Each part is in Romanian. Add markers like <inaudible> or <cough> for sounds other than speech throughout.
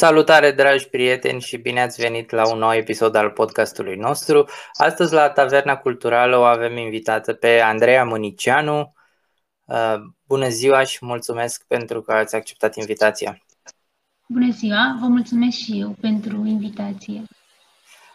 Salutare, dragi prieteni, și bine ați venit la un nou episod al podcastului nostru. Astăzi, la Taverna Culturală, o avem invitată pe Andreea Municianu. Uh, bună ziua și mulțumesc pentru că ați acceptat invitația. Bună ziua, vă mulțumesc și eu pentru invitație.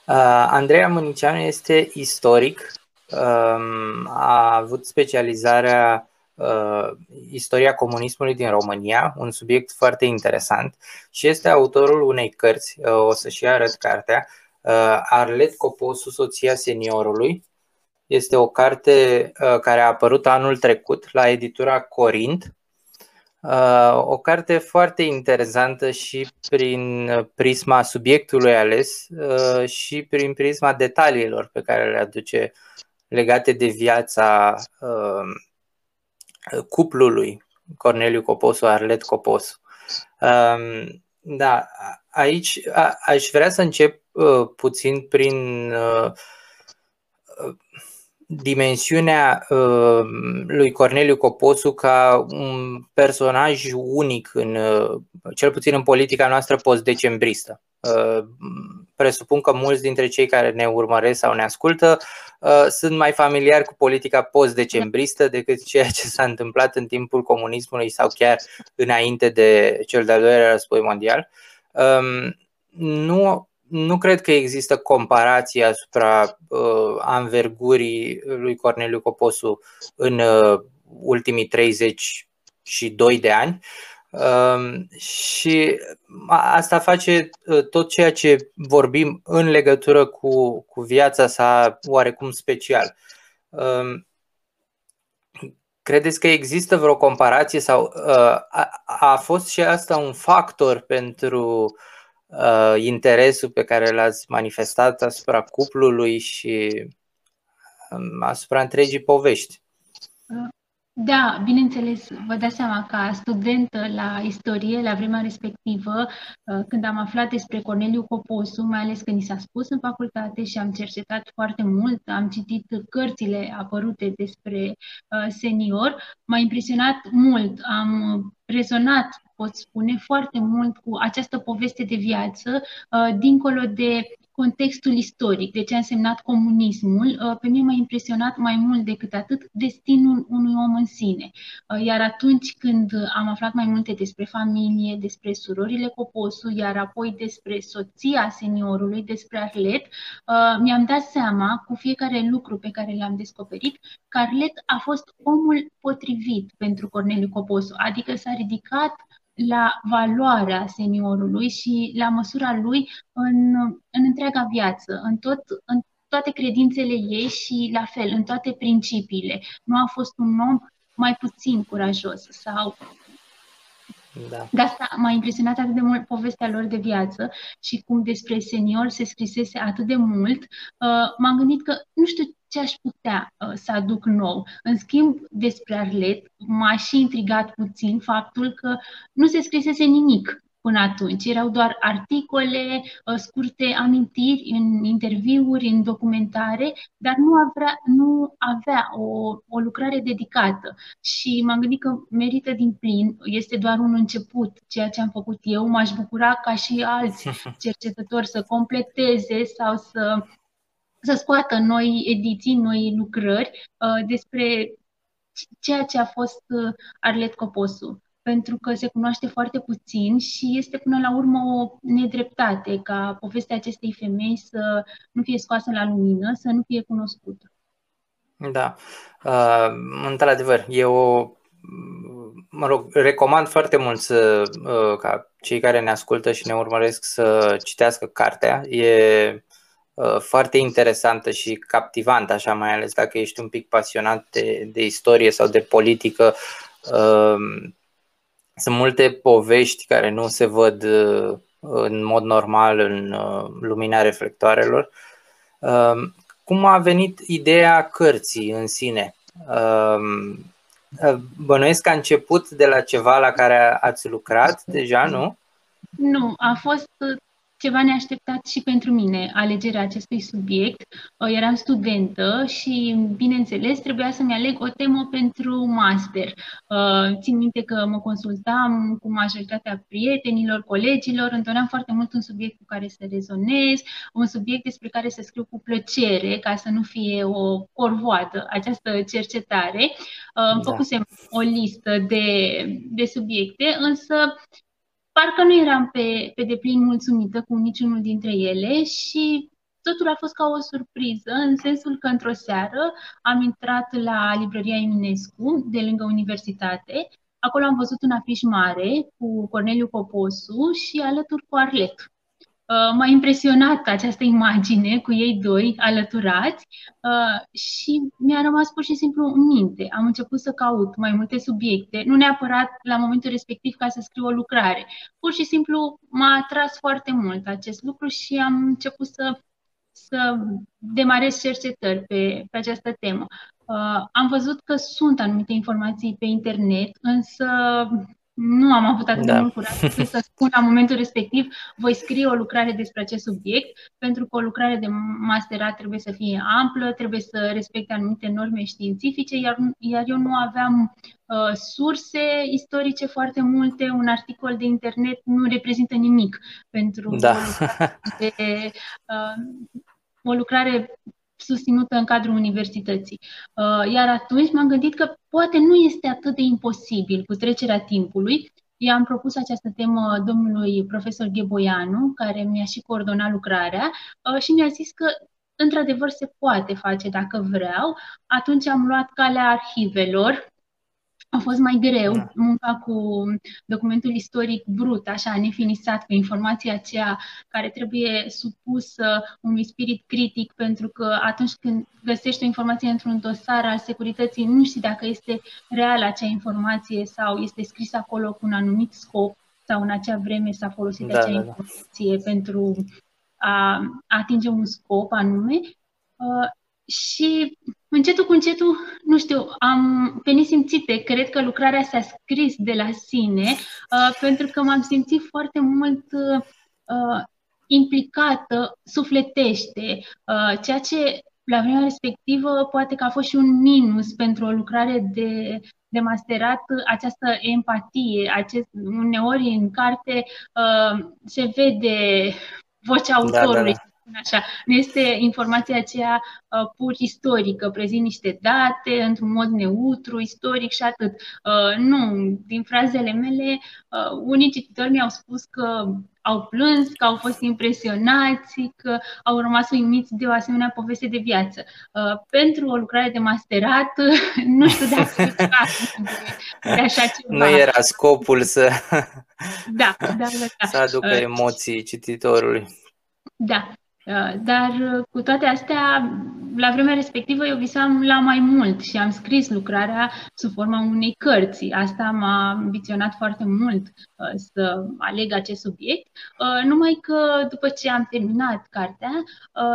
Uh, Andreea Municianu este istoric, um, a avut specializarea uh, istoria comunismului din România, un subiect foarte interesant și este autorul unei cărți, uh, o să și arăt cartea, uh, Arlet Coposu, soția seniorului. Este o carte uh, care a apărut anul trecut la editura Corint. Uh, o carte foarte interesantă și prin prisma subiectului ales uh, și prin prisma detaliilor pe care le aduce legate de viața uh, cuplului Corneliu Coposu, Arlet Coposu. Um, da, aici aș vrea să încep uh, puțin prin uh, dimensiunea uh, lui Corneliu Coposu ca un personaj unic, în, cel puțin în politica noastră post-decembristă. Presupun că mulți dintre cei care ne urmăresc sau ne ascultă Uh, sunt mai familiari cu politica post-decembristă decât ceea ce s-a întâmplat în timpul comunismului sau chiar înainte de cel de-al doilea război mondial. Um, nu, nu cred că există comparație asupra uh, anvergurii lui Corneliu Coposu în uh, ultimii 32 de ani. Um, și asta face uh, tot ceea ce vorbim în legătură cu, cu viața sa oarecum special. Um, credeți că există vreo comparație sau uh, a, a fost și asta un factor pentru uh, interesul pe care l-ați manifestat asupra cuplului și um, asupra întregii povești? Da, bineînțeles, vă dați seama, ca studentă la istorie, la vremea respectivă, uh, când am aflat despre Corneliu Coposu, mai ales când ni s-a spus în facultate și am cercetat foarte mult, am citit cărțile apărute despre uh, senior, m-a impresionat mult, am rezonat, pot spune, foarte mult cu această poveste de viață, uh, dincolo de contextul istoric, de ce a însemnat comunismul, uh, pe mine m-a impresionat mai mult decât atât destinul unui om în sine. Uh, iar atunci când am aflat mai multe despre familie, despre surorile Coposu, iar apoi despre soția seniorului, despre Arlet, uh, mi-am dat seama cu fiecare lucru pe care l-am descoperit că Arlet a fost omul potrivit pentru Corneliu Coposu, adică s-a ridicat la valoarea seniorului și la măsura lui în, în întreaga viață, în, tot, în toate credințele ei și la fel, în toate principiile. Nu a fost un om mai puțin curajos sau da. De asta m-a impresionat atât de mult povestea lor de viață și cum despre senior se scrisese atât de mult. Uh, m-am gândit că nu știu ce aș putea uh, să aduc nou. În schimb, despre Arlet m-a și intrigat puțin faptul că nu se scrisese nimic până atunci. Erau doar articole, uh, scurte amintiri în interviuri, în documentare, dar nu avea, nu avea o, o lucrare dedicată. Și m-am gândit că merită din plin, este doar un început, ceea ce am făcut eu. M-aș bucura ca și alți <laughs> cercetători să completeze sau să să scoată noi ediții, noi lucrări uh, despre ceea ce a fost uh, Arlet Coposu pentru că se cunoaște foarte puțin și este până la urmă o nedreptate ca povestea acestei femei să nu fie scoasă la lumină, să nu fie cunoscută. Da, uh, într-adevăr, eu mă rog, recomand foarte mult să, uh, ca cei care ne ascultă și ne urmăresc să citească cartea. E Uh, foarte interesantă și captivantă, așa mai ales dacă ești un pic pasionat de, de istorie sau de politică. Uh, sunt multe povești care nu se văd uh, în mod normal în lumina reflectoarelor. Cum a venit ideea cărții în sine? Bănuiesc că a început de la ceva la care ați lucrat deja, nu? Nu, a fost ceva neașteptat și pentru mine, alegerea acestui subiect. Uh, eram studentă și, bineînțeles, trebuia să-mi aleg o temă pentru master. Uh, țin minte că mă consultam cu majoritatea prietenilor, colegilor, întotdeauna foarte mult un subiect cu care să rezonez, un subiect despre care să scriu cu plăcere, ca să nu fie o corvoadă această cercetare. Uh, da. Făcusem o listă de, de subiecte, însă parcă nu eram pe, pe deplin mulțumită cu niciunul dintre ele și totul a fost ca o surpriză, în sensul că într-o seară am intrat la librăria Eminescu, de lângă universitate. Acolo am văzut un afiș mare cu Corneliu Coposu și alături cu Arlet. Uh, m-a impresionat această imagine cu ei doi alăturați uh, și mi-a rămas pur și simplu în minte. Am început să caut mai multe subiecte, nu neapărat la momentul respectiv ca să scriu o lucrare. Pur și simplu m-a atras foarte mult acest lucru și am început să, să demarez cercetări pe, pe această temă. Uh, am văzut că sunt anumite informații pe internet, însă nu am avut atât da. de mult curaj să spun la momentul respectiv voi scrie o lucrare despre acest subiect, pentru că o lucrare de masterat trebuie să fie amplă, trebuie să respecte anumite norme științifice, iar, iar eu nu aveam uh, surse istorice foarte multe, un articol de internet nu reprezintă nimic pentru da. o lucrare de, uh, o lucrare susținută în cadrul universității. Uh, iar atunci m-am gândit că poate nu este atât de imposibil cu trecerea timpului. I-am propus această temă domnului profesor Gheboianu, care mi-a și coordonat lucrarea uh, și mi-a zis că într-adevăr se poate face dacă vreau. Atunci am luat calea arhivelor, a fost mai greu da. munca cu documentul istoric brut, așa, nefinisat, cu informația aceea care trebuie supusă unui spirit critic, pentru că atunci când găsești o informație într-un dosar al securității, nu știi dacă este reală acea informație sau este scrisă acolo cu un anumit scop sau în acea vreme s-a folosit da, acea da, da. informație da. pentru a atinge un scop anume. Uh, și încetul cu încetul, nu știu, am pe nesimțite, cred că lucrarea s-a scris de la sine, uh, pentru că m-am simțit foarte mult uh, implicată, sufletește, uh, ceea ce la vremea respectivă poate că a fost și un minus pentru o lucrare de, de masterat, această empatie, acest, uneori în carte uh, se vede vocea autorului. Da, da, da Așa, nu este informația aceea uh, pur istorică, prezint niște date într-un mod neutru, istoric și atât. Uh, nu, din frazele mele, uh, unii cititori mi-au spus că au plâns, că au fost impresionați, că au rămas uimiți de o asemenea poveste de viață. Uh, pentru o lucrare de masterat, <laughs> nu știu dacă <laughs> de, de așa ceva. Nu era scopul să, da, da, da, da. să aducă uh, emoții cititorului. Da, Uh, dar uh, cu toate astea, la vremea respectivă eu visam la mai mult și am scris lucrarea sub forma unei cărți. Asta m-a ambiționat foarte mult uh, să aleg acest subiect, numai că după ce am terminat cartea,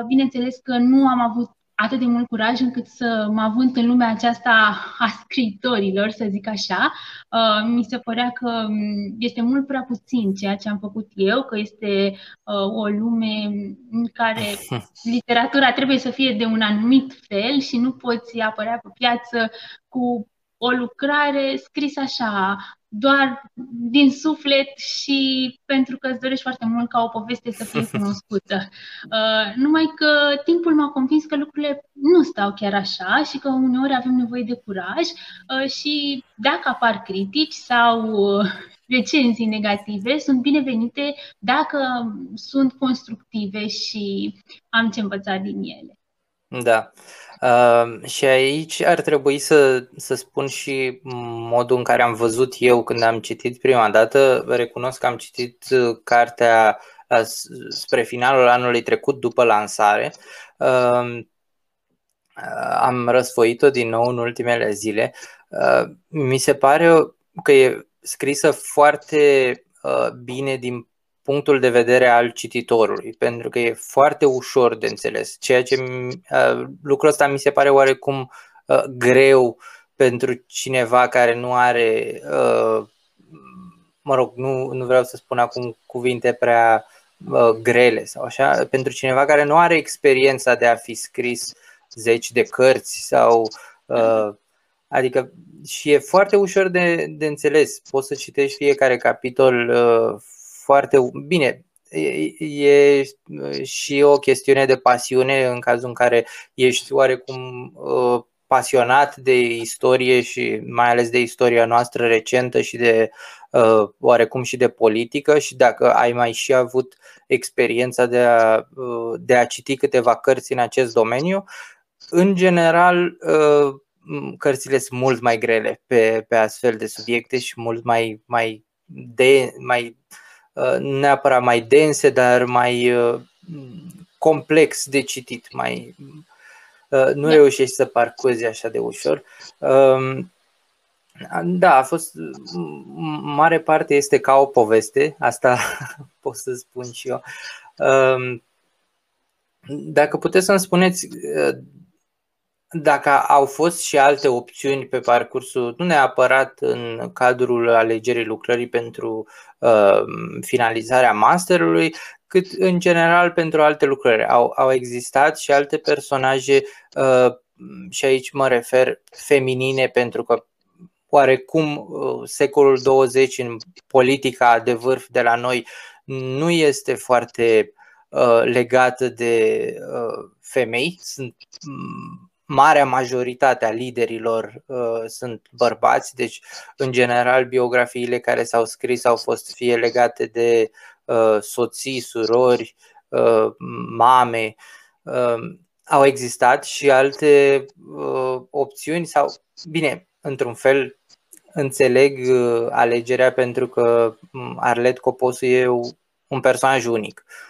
bineînțeles că nu am avut atât de mult curaj încât să mă avânt în lumea aceasta a scriitorilor, să zic așa. Uh, mi se părea că mm, este mult prea puțin ceea ce am făcut eu, că este uh, o lume în care <laughs> literatura trebuie să fie de un anumit fel și nu poți apărea pe piață cu o lucrare scrisă așa, doar din suflet și pentru că îți dorești foarte mult ca o poveste să fie <laughs> cunoscută. Uh, numai că timpul m-a convins că lucrurile nu stau chiar așa și că uneori avem nevoie de curaj uh, și dacă apar critici sau uh, <laughs> recenzii negative, sunt binevenite dacă sunt constructive și am ce învăța din ele. Da. Uh, și aici ar trebui să, să spun și modul în care am văzut eu când am citit prima dată. Recunosc că am citit uh, cartea uh, spre finalul anului trecut, după lansare. Uh, am răsfoit-o din nou în ultimele zile. Uh, mi se pare că e scrisă foarte uh, bine din punctul de vedere al cititorului, pentru că e foarte ușor de înțeles, ceea ce uh, lucrul ăsta mi se pare oarecum uh, greu pentru cineva care nu are, uh, mă rog, nu, nu vreau să spun acum cuvinte prea uh, grele sau așa, pentru cineva care nu are experiența de a fi scris zeci de cărți sau uh, adică și e foarte ușor de, de înțeles. Poți să citești fiecare capitol uh, foarte bine. E, e și o chestiune de pasiune în cazul în care ești oarecum uh, pasionat de istorie și mai ales de istoria noastră recentă și de uh, oarecum și de politică și dacă ai mai și avut experiența de a, uh, de a citi câteva cărți în acest domeniu, în general uh, cărțile sunt mult mai grele pe, pe astfel de subiecte și mult mai, mai, de, mai uh, neapărat mai dense, dar mai uh, complex de citit, mai Uh, nu da. reușești să parcurzi așa de ușor. Um, da, a fost mare parte este ca o poveste, asta <laughs> pot să spun și eu. Um, dacă puteți să-mi spuneți uh, dacă au fost și alte opțiuni pe parcursul, nu neapărat în cadrul alegerii lucrării pentru uh, finalizarea masterului, cât în general pentru alte lucrări. Au, au existat și alte personaje uh, și aici mă refer feminine pentru că oarecum uh, secolul 20 în politica de vârf de la noi nu este foarte uh, legată de uh, femei. Sunt mm, marea majoritate a liderilor uh, sunt bărbați, deci în general biografiile care s-au scris au fost fie legate de uh, soții, surori, uh, mame. Uh, au existat și alte uh, opțiuni sau, bine, într-un fel înțeleg uh, alegerea pentru că mm, Arlet Coposu e un personaj unic. Uh, Uh,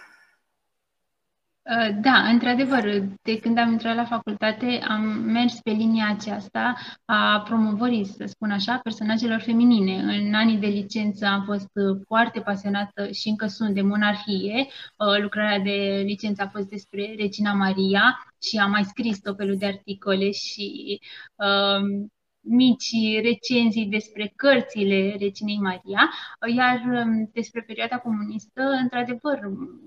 da, într-adevăr, de când am intrat la facultate am mers pe linia aceasta a promovării, să spun așa, personajelor feminine. În anii de licență am fost foarte pasionată și încă sunt de monarhie. Uh, lucrarea de licență a fost despre Regina Maria și am mai scris tot felul de articole și uh, mici recenzii despre cărțile Reginei Maria, iar um, despre perioada comunistă, într-adevăr,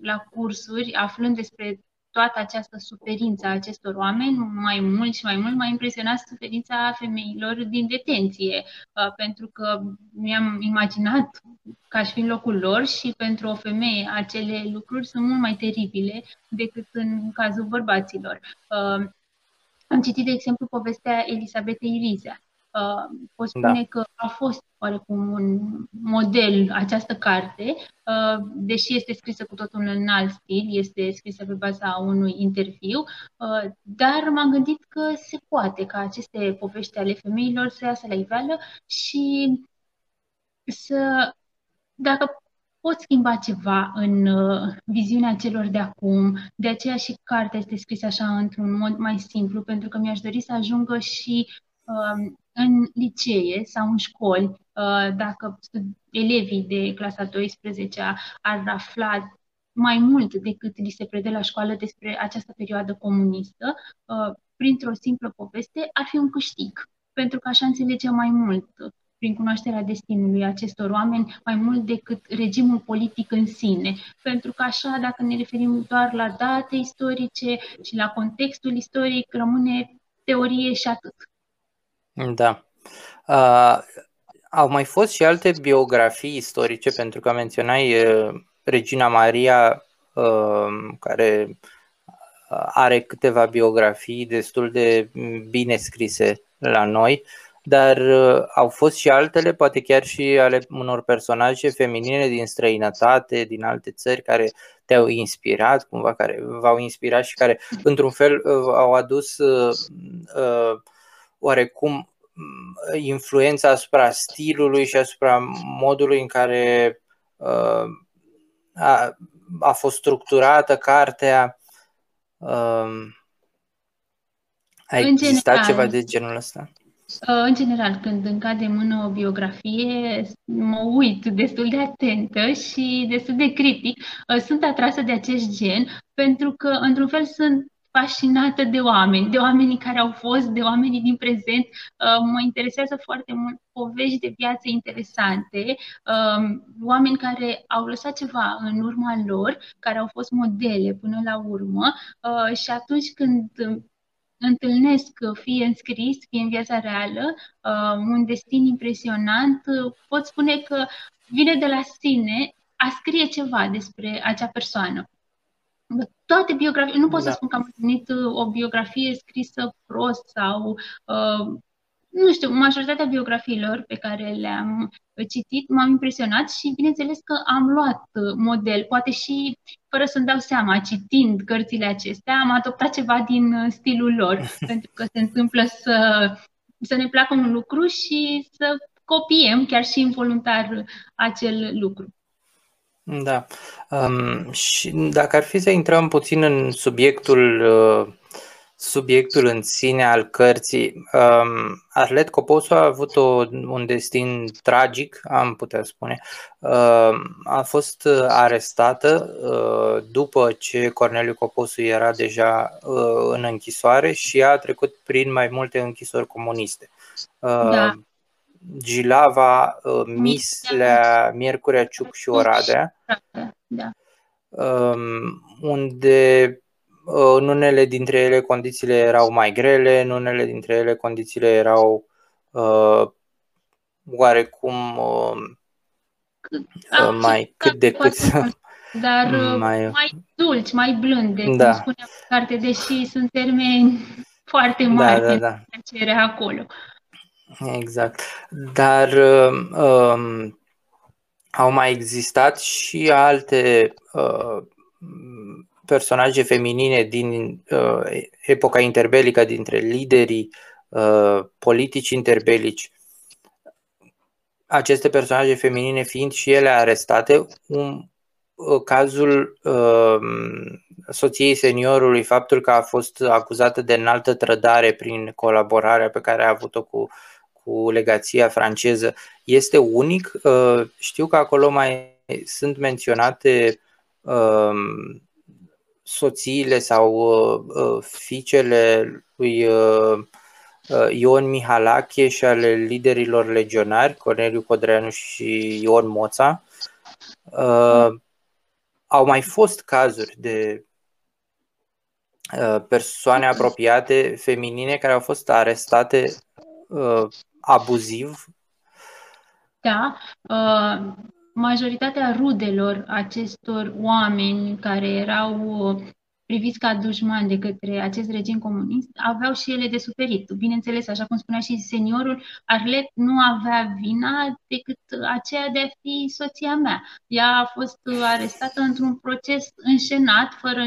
la cursuri, aflând despre toată această suferință a acestor oameni, mai mult și mai mult m-a impresionat suferința femeilor din detenție, uh, pentru că mi-am imaginat ca și în locul lor și pentru o femeie acele lucruri sunt mult mai teribile decât în cazul bărbaților. Uh, am citit, de exemplu, povestea Elisabetei Irizea, Uh, pot spune da. că a fost oarecum un model această carte, uh, deși este scrisă cu totul în alt stil, este scrisă pe baza unui interviu, uh, dar m-am gândit că se poate ca aceste povești ale femeilor să iasă la iveală și să, dacă pot schimba ceva în uh, viziunea celor de acum. De aceea și cartea este scrisă așa într-un mod mai simplu, pentru că mi-aș dori să ajungă și uh, în licee sau în școli, uh, dacă elevii de clasa 12 ar afla mai mult decât li se predă la școală despre această perioadă comunistă, uh, printr-o simplă poveste, ar fi un câștig. Pentru că așa înțelegem mai mult prin cunoașterea destinului acestor oameni, mai mult decât regimul politic în sine. Pentru că așa, dacă ne referim doar la date istorice și la contextul istoric, rămâne teorie și atât. Da. Uh, au mai fost și alte biografii istorice, pentru că menționai uh, Regina Maria, uh, care are câteva biografii destul de bine scrise la noi, dar uh, au fost și altele, poate chiar și ale unor personaje feminine din străinătate, din alte țări, care te-au inspirat, cumva, care v-au inspirat și care, într-un fel, uh, au adus uh, uh, oarecum mm, influența asupra stilului și asupra modului în care uh, a, a fost structurată cartea. Uh, a existat general, ceva de genul ăsta? Uh, în general, când îmi cade mână o biografie, mă uit destul de atentă și destul de critic. Uh, sunt atrasă de acest gen pentru că, într-un fel, sunt fascinată de oameni, de oamenii care au fost, de oamenii din prezent. Uh, mă interesează foarte mult povești de viață interesante, um, oameni care au lăsat ceva în urma lor, care au fost modele până la urmă uh, și atunci când întâlnesc, fie în scris, fie în viața reală, uh, un destin impresionant, pot spune că vine de la sine a scrie ceva despre acea persoană toate biografiile, nu pot da. să spun că am întâlnit uh, o biografie scrisă prost sau, uh, nu știu, majoritatea biografiilor pe care le-am citit m-am impresionat și bineînțeles că am luat uh, model, poate și fără să-mi dau seama, citind cărțile acestea, am adoptat ceva din uh, stilul lor, <laughs> pentru că se întâmplă să, să ne placă un lucru și să copiem chiar și involuntar acel lucru. Da. Um, și dacă ar fi să intrăm puțin în subiectul uh, subiectul în sine al cărții, um, Arlet Coposu a avut o, un destin tragic, am putea spune. Uh, a fost arestată uh, după ce Corneliu Coposu era deja uh, în închisoare și a trecut prin mai multe închisori comuniste. Uh, da Gilava, uh, Mislea, Miercurea Ciuc și Oradea, da. Um, unde uh, în unele dintre ele condițiile erau mai grele, în unele dintre ele condițiile erau uh, oarecum uh, uh, mai cât de cât <laughs> dar mai, mai dulci, mai blânde, da. cum spunea carte, deși sunt termeni <laughs> foarte mari da, da, da. acolo. Exact. Dar um, au mai existat și alte uh, personaje feminine din uh, epoca interbelică, dintre liderii uh, politici interbelici. Aceste personaje feminine fiind și ele arestate, un, uh, cazul uh, soției seniorului, faptul că a fost acuzată de înaltă trădare prin colaborarea pe care a avut-o cu uh, cu legația franceză este unic. Uh, știu că acolo mai sunt menționate um, soțiile sau uh, uh, fiicele lui Ion Mihalache și ale liderilor legionari, Corneliu Codreanu și Ion Moța. Au mai fost cazuri de persoane apropiate feminine care au fost arestate abuziv? Da. Uh, majoritatea rudelor acestor oameni care erau priviți ca dușmani de către acest regim comunist, aveau și ele de suferit. Bineînțeles, așa cum spunea și seniorul, Arlet nu avea vina decât aceea de a fi soția mea. Ea a fost arestată într-un proces înșenat, fără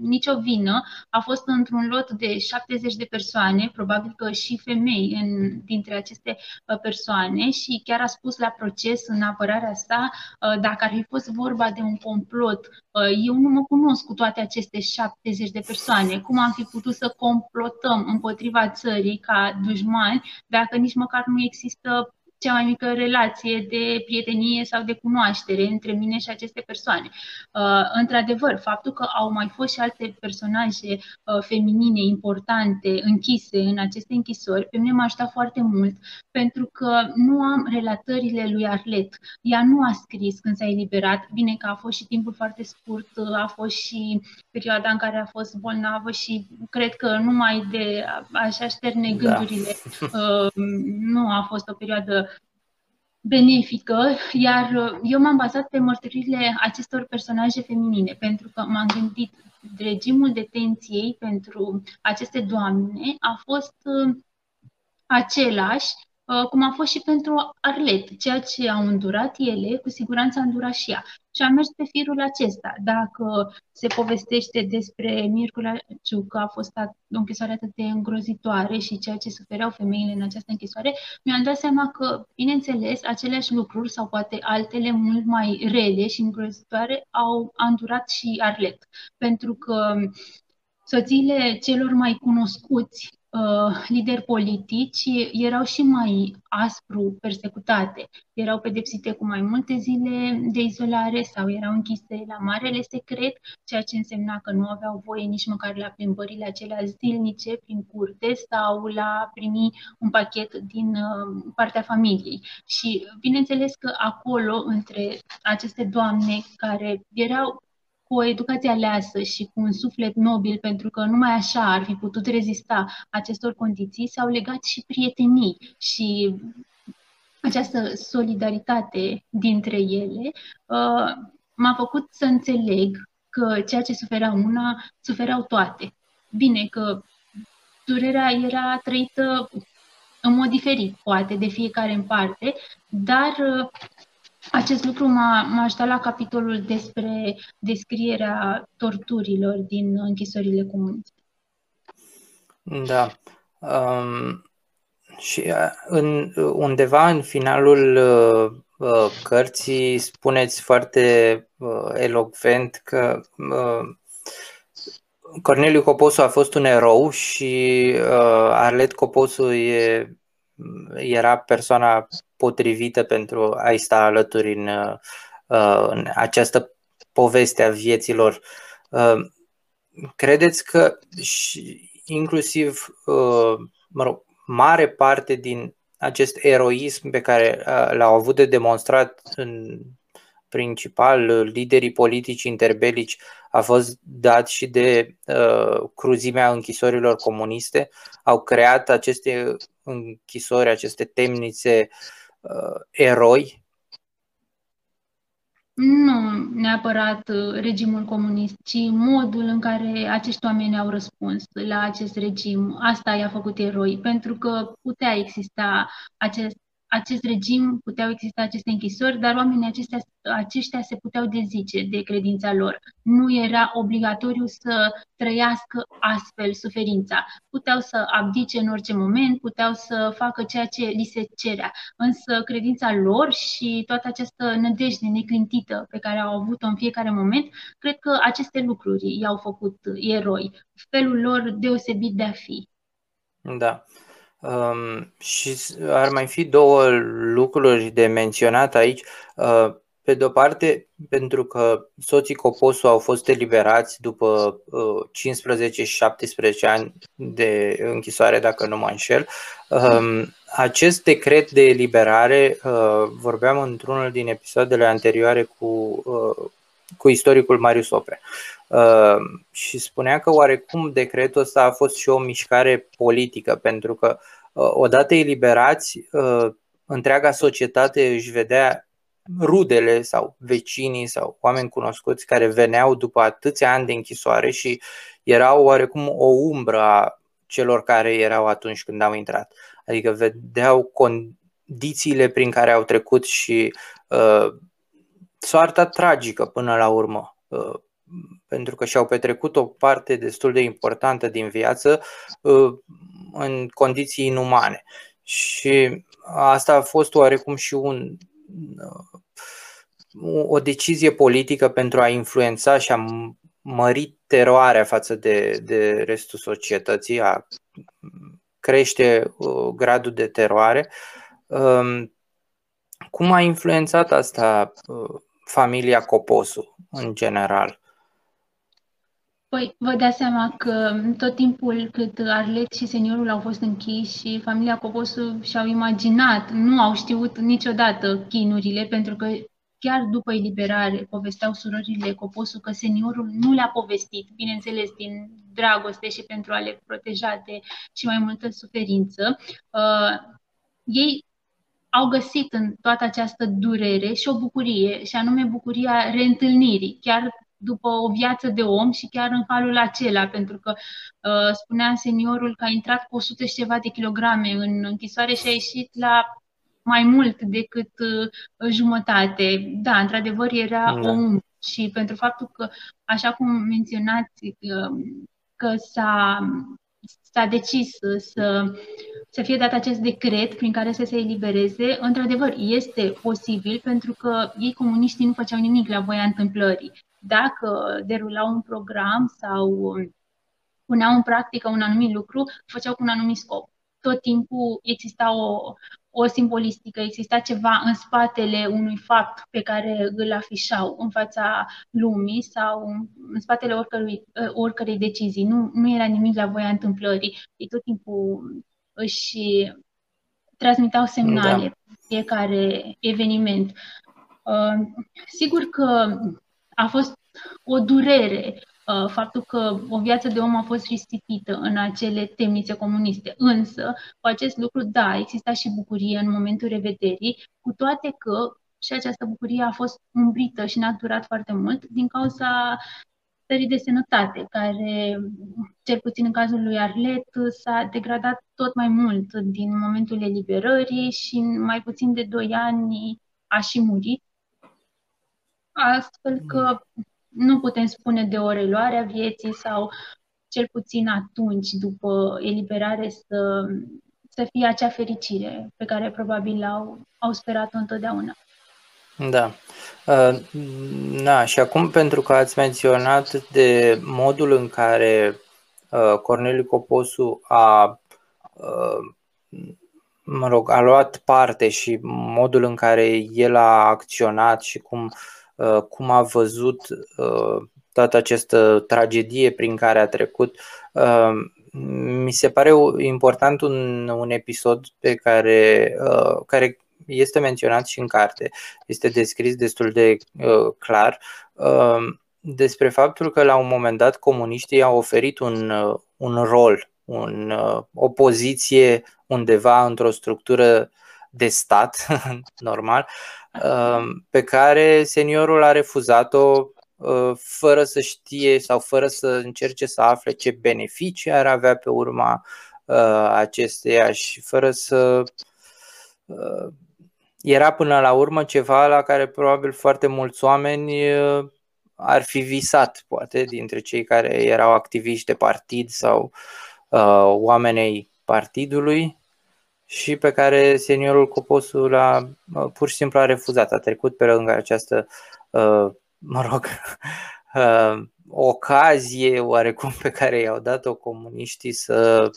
nicio vină. A fost într-un lot de 70 de persoane, probabil că și femei în, dintre aceste uh, persoane și chiar a spus la proces în apărarea sa, uh, dacă ar fi fost vorba de un complot, uh, eu nu mă cunosc cu toate aceste 70 de persoane. Cum am fi putut să complotăm împotriva țării ca dușmani dacă nici măcar nu există cea mai mică relație de prietenie sau de cunoaștere între mine și aceste persoane. Uh, într-adevăr, faptul că au mai fost și alte personaje uh, feminine importante închise în aceste închisori, pe mine m-a ajutat foarte mult, pentru că nu am relatările lui Arlet. Ea nu a scris când s-a eliberat, bine că a fost și timpul foarte scurt, a fost și perioada în care a fost bolnavă și cred că numai de așa șterne da. gândurile da. nu a fost o perioadă benefică, iar uh, eu m-am bazat pe mărturiile acestor personaje feminine, pentru că m-am gândit, regimul detenției pentru aceste doamne a fost uh, același Uh, cum a fost și pentru Arlet. Ceea ce au îndurat ele, cu siguranță a îndurat și ea. Și am mers pe firul acesta. Dacă se povestește despre Mircula Ciu, că a fost o închisoare atât de îngrozitoare și ceea ce sufereau femeile în această închisoare, mi-am dat seama că, bineînțeles, aceleași lucruri sau poate altele mult mai rele și îngrozitoare au îndurat și Arlet. Pentru că soțiile celor mai cunoscuți uh, lideri politici erau și mai aspru persecutate. Erau pedepsite cu mai multe zile de izolare sau erau închise la marele secret, ceea ce însemna că nu aveau voie nici măcar la plimbările acelea zilnice prin curte sau la primi un pachet din uh, partea familiei. Și bineînțeles că acolo, între aceste doamne care erau cu o educație aleasă și cu un suflet nobil, pentru că numai așa ar fi putut rezista acestor condiții, s-au legat și prietenii și această solidaritate dintre ele uh, m-a făcut să înțeleg că ceea ce suferea una, sufereau toate. Bine că durerea era trăită în mod diferit, poate, de fiecare în parte, dar uh, acest lucru m-a, m-a ajutat la capitolul despre descrierea torturilor din închisorile comuniste. Da. Um, și uh, în, undeva în finalul uh, uh, cărții spuneți foarte uh, elocvent că uh, Corneliu Coposu a fost un erou și uh, Arlet Coposu e, era persoana potrivită pentru a-i sta alături în, uh, în această poveste a vieților. Uh, credeți că și inclusiv uh, mă rog, mare parte din acest eroism pe care l-au avut de demonstrat în principal liderii politici interbelici a fost dat și de uh, cruzimea închisorilor comuniste. Au creat aceste închisori, aceste temnițe uh, eroi? Nu neapărat uh, regimul comunist, ci modul în care acești oameni au răspuns la acest regim. Asta i-a făcut eroi, pentru că putea exista acest acest regim, puteau exista aceste închisori, dar oamenii acestea, aceștia se puteau dezice de credința lor. Nu era obligatoriu să trăiască astfel suferința. Puteau să abdice în orice moment, puteau să facă ceea ce li se cerea. Însă credința lor și toată această nădejde neclintită pe care au avut-o în fiecare moment, cred că aceste lucruri i-au făcut eroi. Felul lor deosebit de a fi. Da. Um, și ar mai fi două lucruri de menționat aici. Uh, pe de-o parte, pentru că soții Coposu au fost eliberați după uh, 15-17 ani de închisoare, dacă nu mă înșel, um, acest decret de eliberare, uh, vorbeam într-unul din episoadele anterioare cu, uh, cu istoricul Marius Opre. Uh, și spunea că oarecum decretul ăsta a fost și o mișcare politică, pentru că uh, odată eliberați, uh, întreaga societate își vedea rudele sau vecinii sau oameni cunoscuți care veneau după atâția ani de închisoare și erau oarecum o umbră a celor care erau atunci când au intrat. Adică vedeau condițiile prin care au trecut și uh, soarta tragică până la urmă. Uh, pentru că și-au petrecut o parte destul de importantă din viață uh, în condiții inumane. Și asta a fost oarecum și un, uh, o decizie politică pentru a influența și a mări teroarea față de, de restul societății, a crește uh, gradul de teroare. Um, cum a influențat asta familia Coposu în general? Păi, vă dați seama că tot timpul cât Arlet și seniorul au fost închiși și familia Coposu și-au imaginat, nu au știut niciodată chinurile, pentru că chiar după eliberare povesteau surorile Coposu că seniorul nu le-a povestit, bineînțeles din dragoste și pentru a le proteja de și mai multă suferință. Uh, ei au găsit în toată această durere și o bucurie, și anume bucuria reîntâlnirii, chiar după o viață de om și chiar în halul acela, pentru că uh, spunea seniorul că a intrat cu 100 și ceva de kilograme în închisoare și a ieșit la mai mult decât uh, jumătate. Da, într-adevăr era da. om și pentru faptul că, așa cum menționați, uh, că s-a, s-a decis să, să fie dat acest decret prin care să se elibereze, într-adevăr, este posibil pentru că ei comuniștii nu făceau nimic la voia întâmplării dacă derulau un program sau puneau în practică un anumit lucru, făceau cu un anumit scop. Tot timpul exista o, o simbolistică, exista ceva în spatele unui fapt pe care îl afișau în fața lumii sau în spatele oricărui, oricărei decizii. Nu, nu era nimic la voia întâmplării. Ei tot timpul își transmitau semnale da. fiecare eveniment. Uh, sigur că a fost o durere Uh, faptul că o viață de om a fost risipită în acele temnițe comuniste. Însă, cu acest lucru, da, exista și bucurie în momentul revederii, cu toate că și această bucurie a fost umbrită și n-a durat foarte mult din cauza stării de sănătate, care, cel puțin în cazul lui Arlet, s-a degradat tot mai mult din momentul eliberării și în mai puțin de doi ani a și murit. Astfel că nu putem spune de o reluare a vieții sau cel puțin atunci, după eliberare, să, să fie acea fericire pe care probabil au, au sperat-o întotdeauna. Da. Uh, da, și acum pentru că ați menționat de modul în care uh, Corneliu Coposu a uh, mă rog, a luat parte și modul în care el a acționat și cum Uh, cum a văzut uh, toată această tragedie prin care a trecut. Uh, mi se pare important un, un episod pe care, care este menționat și în carte, este descris destul de clar despre faptul că la un moment dat comuniștii au oferit un, un rol, un, o poziție undeva într-o structură de stat, <laughs> normal, Um, pe care seniorul a refuzat-o uh, fără să știe sau fără să încerce să afle ce beneficii ar avea pe urma uh, acesteia și fără să uh, era până la urmă ceva la care probabil foarte mulți oameni ar fi visat, poate, dintre cei care erau activiști de partid sau uh, oamenii partidului și pe care seniorul Coposul a pur și simplu a refuzat, a trecut pe lângă această, uh, mă rog, <laughs> uh, ocazie oarecum pe care i-au dat-o comuniștii să,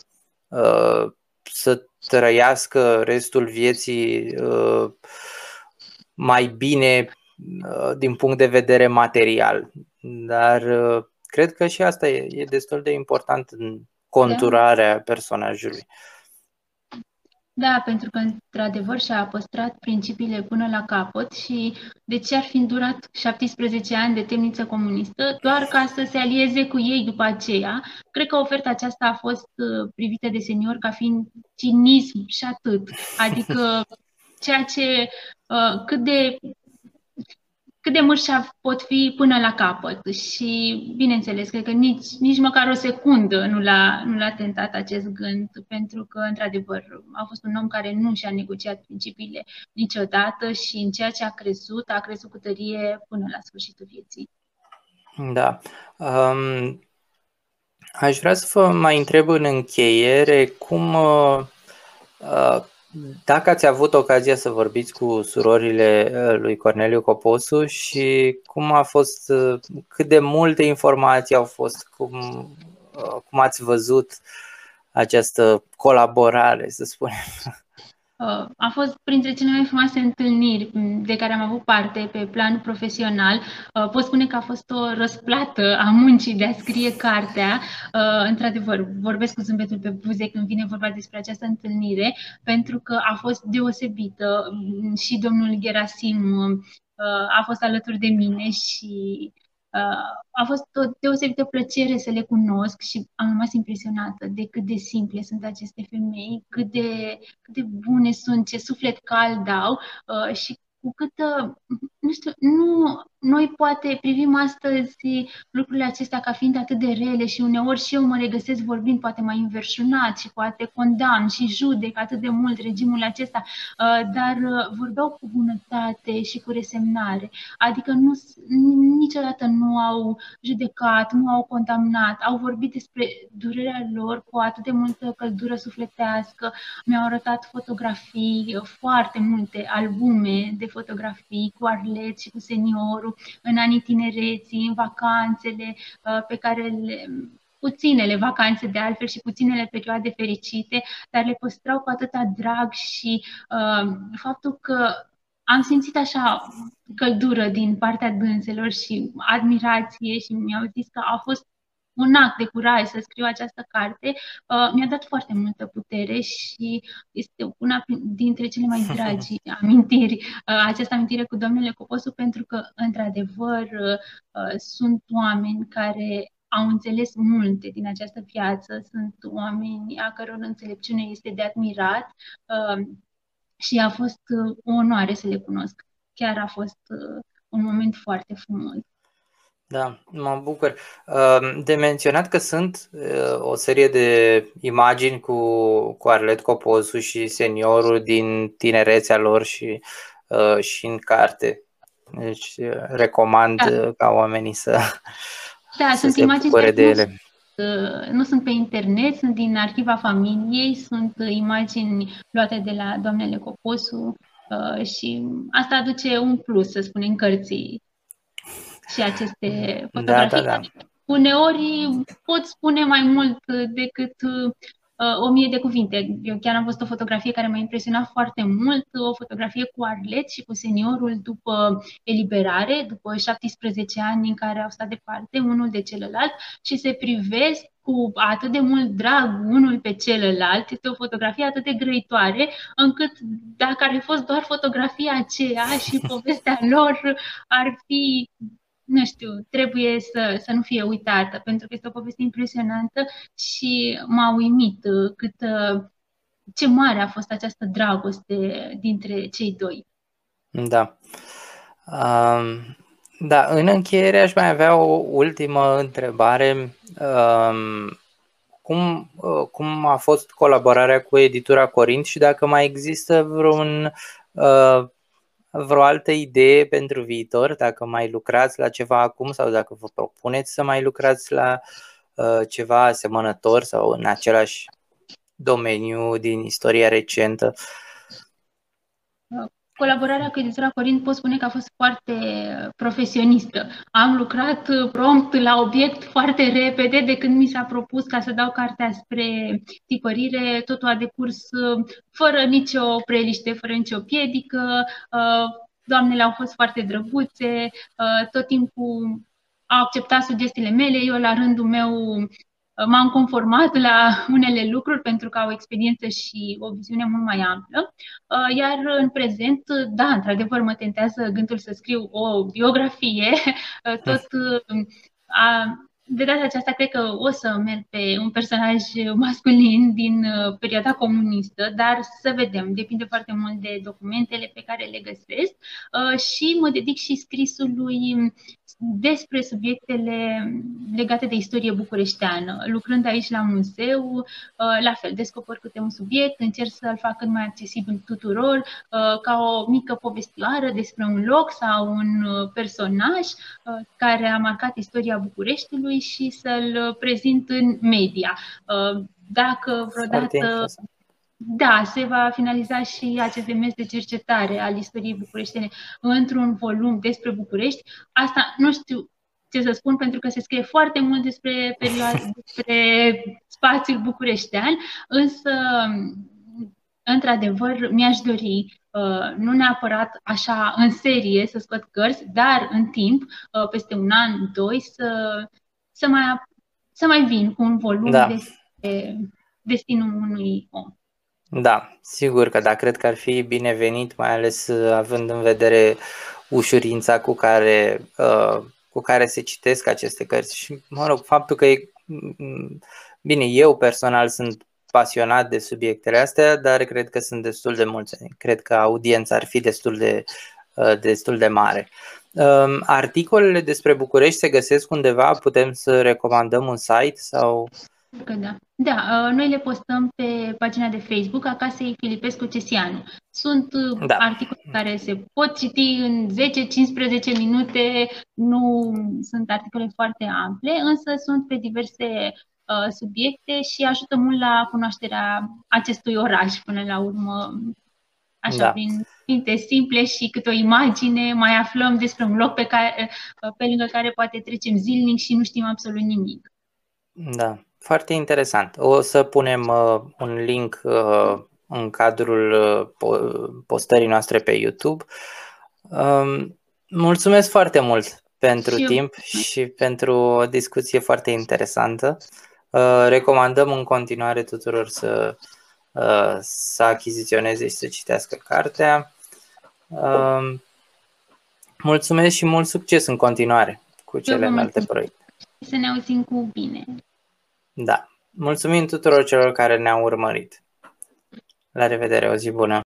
uh, să trăiască restul vieții mai bine din punct de vedere material. Dar cred că și asta e, e destul de important în conturarea personajului. Da, pentru că, într-adevăr, și-a păstrat principiile până la capăt și de ce ar fi durat 17 ani de temniță comunistă doar ca să se alieze cu ei după aceea. Cred că oferta aceasta a fost uh, privită de senior ca fiind cinism și atât. Adică <laughs> ceea ce uh, cât de cât de mărșav pot fi până la capăt. Și, bineînțeles, cred că nici, nici măcar o secundă nu l-a, nu l-a tentat acest gând, pentru că, într-adevăr, a fost un om care nu și-a negociat principiile niciodată și în ceea ce a crezut, a crezut cu tărie până la sfârșitul vieții. Da. Um, aș vrea să vă mai întreb în încheiere cum uh, uh, dacă ați avut ocazia să vorbiți cu surorile uh, lui Corneliu Coposu și cum a fost, uh, cât de multe informații au fost, cum, uh, cum ați văzut această colaborare, să spunem. Uh, a fost printre cele mai frumoase întâlniri de care am avut parte pe plan profesional. Uh, pot spune că a fost o răsplată a muncii de a scrie cartea. Uh, într-adevăr, vorbesc cu zâmbetul pe buze când vine vorba despre această întâlnire, pentru că a fost deosebită și domnul Gerasim a fost alături de mine și a fost o deosebită plăcere să le cunosc și am rămas impresionată de cât de simple sunt aceste femei, cât de, cât de bune sunt, ce suflet cald au uh, și cu cât, nu știu, nu, noi poate privim astăzi lucrurile acestea ca fiind atât de rele și uneori și eu mă regăsesc vorbind poate mai inversionat și poate condamn și judec atât de mult regimul acesta, uh, dar uh, vorbeau cu bunătate și cu resemnare, adică nu, niciodată nu au judecat, nu au condamnat, au vorbit despre durerea lor cu atât de multă căldură sufletească, mi-au arătat fotografii, uh, foarte multe albume de fotografii cu Arlet și cu seniorul, în anii tinereții, în vacanțele uh, pe care le, puținele vacanțe de altfel și puținele perioade fericite, dar le păstrau cu atâta drag și uh, faptul că am simțit așa căldură din partea dânselor și admirație și mi-au zis că a fost un act de curaj să scriu această carte, uh, mi-a dat foarte multă putere și este una dintre cele mai <laughs> dragi amintiri, uh, această amintire cu domnule Coposu, pentru că, într-adevăr, uh, sunt oameni care au înțeles multe din această viață, sunt oameni a căror înțelepciune este de admirat uh, și a fost uh, o onoare să le cunosc. Chiar a fost uh, un moment foarte frumos. Da, mă bucur. Um, de menționat că sunt uh, o serie de imagini cu, cu Arlet Copozu și seniorul din tinerețea lor și, uh, și în carte. Deci uh, recomand da. ca oamenii să, da, să sunt se imagini bucure de ele. Nu sunt pe internet, sunt din arhiva familiei, sunt imagini luate de la doamnele Coposu și asta aduce un plus, să spunem, cărții și aceste fotografii. Da, da, da. Uneori pot spune mai mult decât uh, o mie de cuvinte. Eu chiar am văzut o fotografie care m-a impresionat foarte mult, o fotografie cu Arlet și cu seniorul după eliberare, după 17 ani în care au stat departe unul de celălalt și se privesc cu atât de mult drag unul pe celălalt, este o fotografie atât de grăitoare, încât dacă ar fi fost doar fotografia aceea și <laughs> povestea lor ar fi nu știu, trebuie să, să nu fie uitată, pentru că este o poveste impresionantă și m-a uimit uh, cât uh, ce mare a fost această dragoste dintre cei doi. Da. Um, da, în încheiere aș mai avea o ultimă întrebare. Um, cum, uh, cum a fost colaborarea cu editura Corint și dacă mai există vreun uh, vreo altă idee pentru viitor, dacă mai lucrați la ceva acum sau dacă vă propuneți să mai lucrați la uh, ceva asemănător sau în același domeniu din istoria recentă. Colaborarea cu editura Corint pot spune că a fost foarte profesionistă. Am lucrat prompt la obiect foarte repede de când mi s-a propus ca să dau cartea spre tipărire. Totul a decurs fără nicio preliște, fără nicio piedică. Doamnele au fost foarte drăguțe, tot timpul au acceptat sugestiile mele, eu la rândul meu m-am conformat la unele lucruri pentru că au o experiență și o viziune mult mai amplă. Uh, iar în prezent, da, într-adevăr, mă tentează gândul să scriu o biografie, <laughs> uh, tot uh, a, de data aceasta cred că o să merg pe un personaj masculin din perioada comunistă, dar să vedem, depinde foarte mult de documentele pe care le găsesc. Și mă dedic și scrisului despre subiectele legate de istorie bucureșteană. Lucrând aici la muzeu, uh, la fel, descoper câte un subiect, încerc să-l fac cât mai accesibil tuturor, uh, ca o mică povestioară despre un loc sau un uh, personaj care a marcat istoria Bucureștiului și să-l prezint în media. Dacă vreodată da, se va finaliza și acest demers de cercetare al istoriei bucureștene într-un volum despre București. Asta nu știu ce să spun, pentru că se scrie foarte mult despre, perioada, <laughs> despre spațiul bucureștean, însă, într-adevăr, mi-aș dori Uh, nu neapărat așa în serie să scot cărți, dar în timp, uh, peste un an, doi, să, să, mai, să mai vin cu un volum da. despre destinul unui om. Da, sigur că da, cred că ar fi binevenit, mai ales uh, având în vedere ușurința cu care, uh, cu care se citesc aceste cărți și, mă rog, faptul că e, mm, bine, eu personal sunt pasionat de subiectele astea, dar cred că sunt destul de mulți. Cred că audiența ar fi destul de, uh, destul de mare. Um, articolele despre București se găsesc undeva? Putem să recomandăm un site sau Că da. Da, uh, noi le postăm pe pagina de Facebook a Casei Filipescu Cesianu. Sunt uh, da. articole care se pot citi în 10-15 minute, nu sunt articole foarte ample, însă sunt pe diverse uh, subiecte și ajută mult la cunoașterea acestui oraș până la urmă. Așa, da. prin cuvinte simple și câte o imagine, mai aflăm despre un loc pe, care, uh, pe lângă care poate trecem zilnic și nu știm absolut nimic. Da, foarte interesant. O să punem uh, un link uh, în cadrul uh, postării noastre pe YouTube. Um, mulțumesc foarte mult pentru și timp eu. și pentru o discuție foarte interesantă. Uh, recomandăm în continuare tuturor să, uh, să achiziționeze și să citească cartea. Uh, mulțumesc și mult succes în continuare cu celelalte proiecte. Să ne auzim cu bine. Da. Mulțumim tuturor celor care ne-au urmărit. La revedere, o zi bună!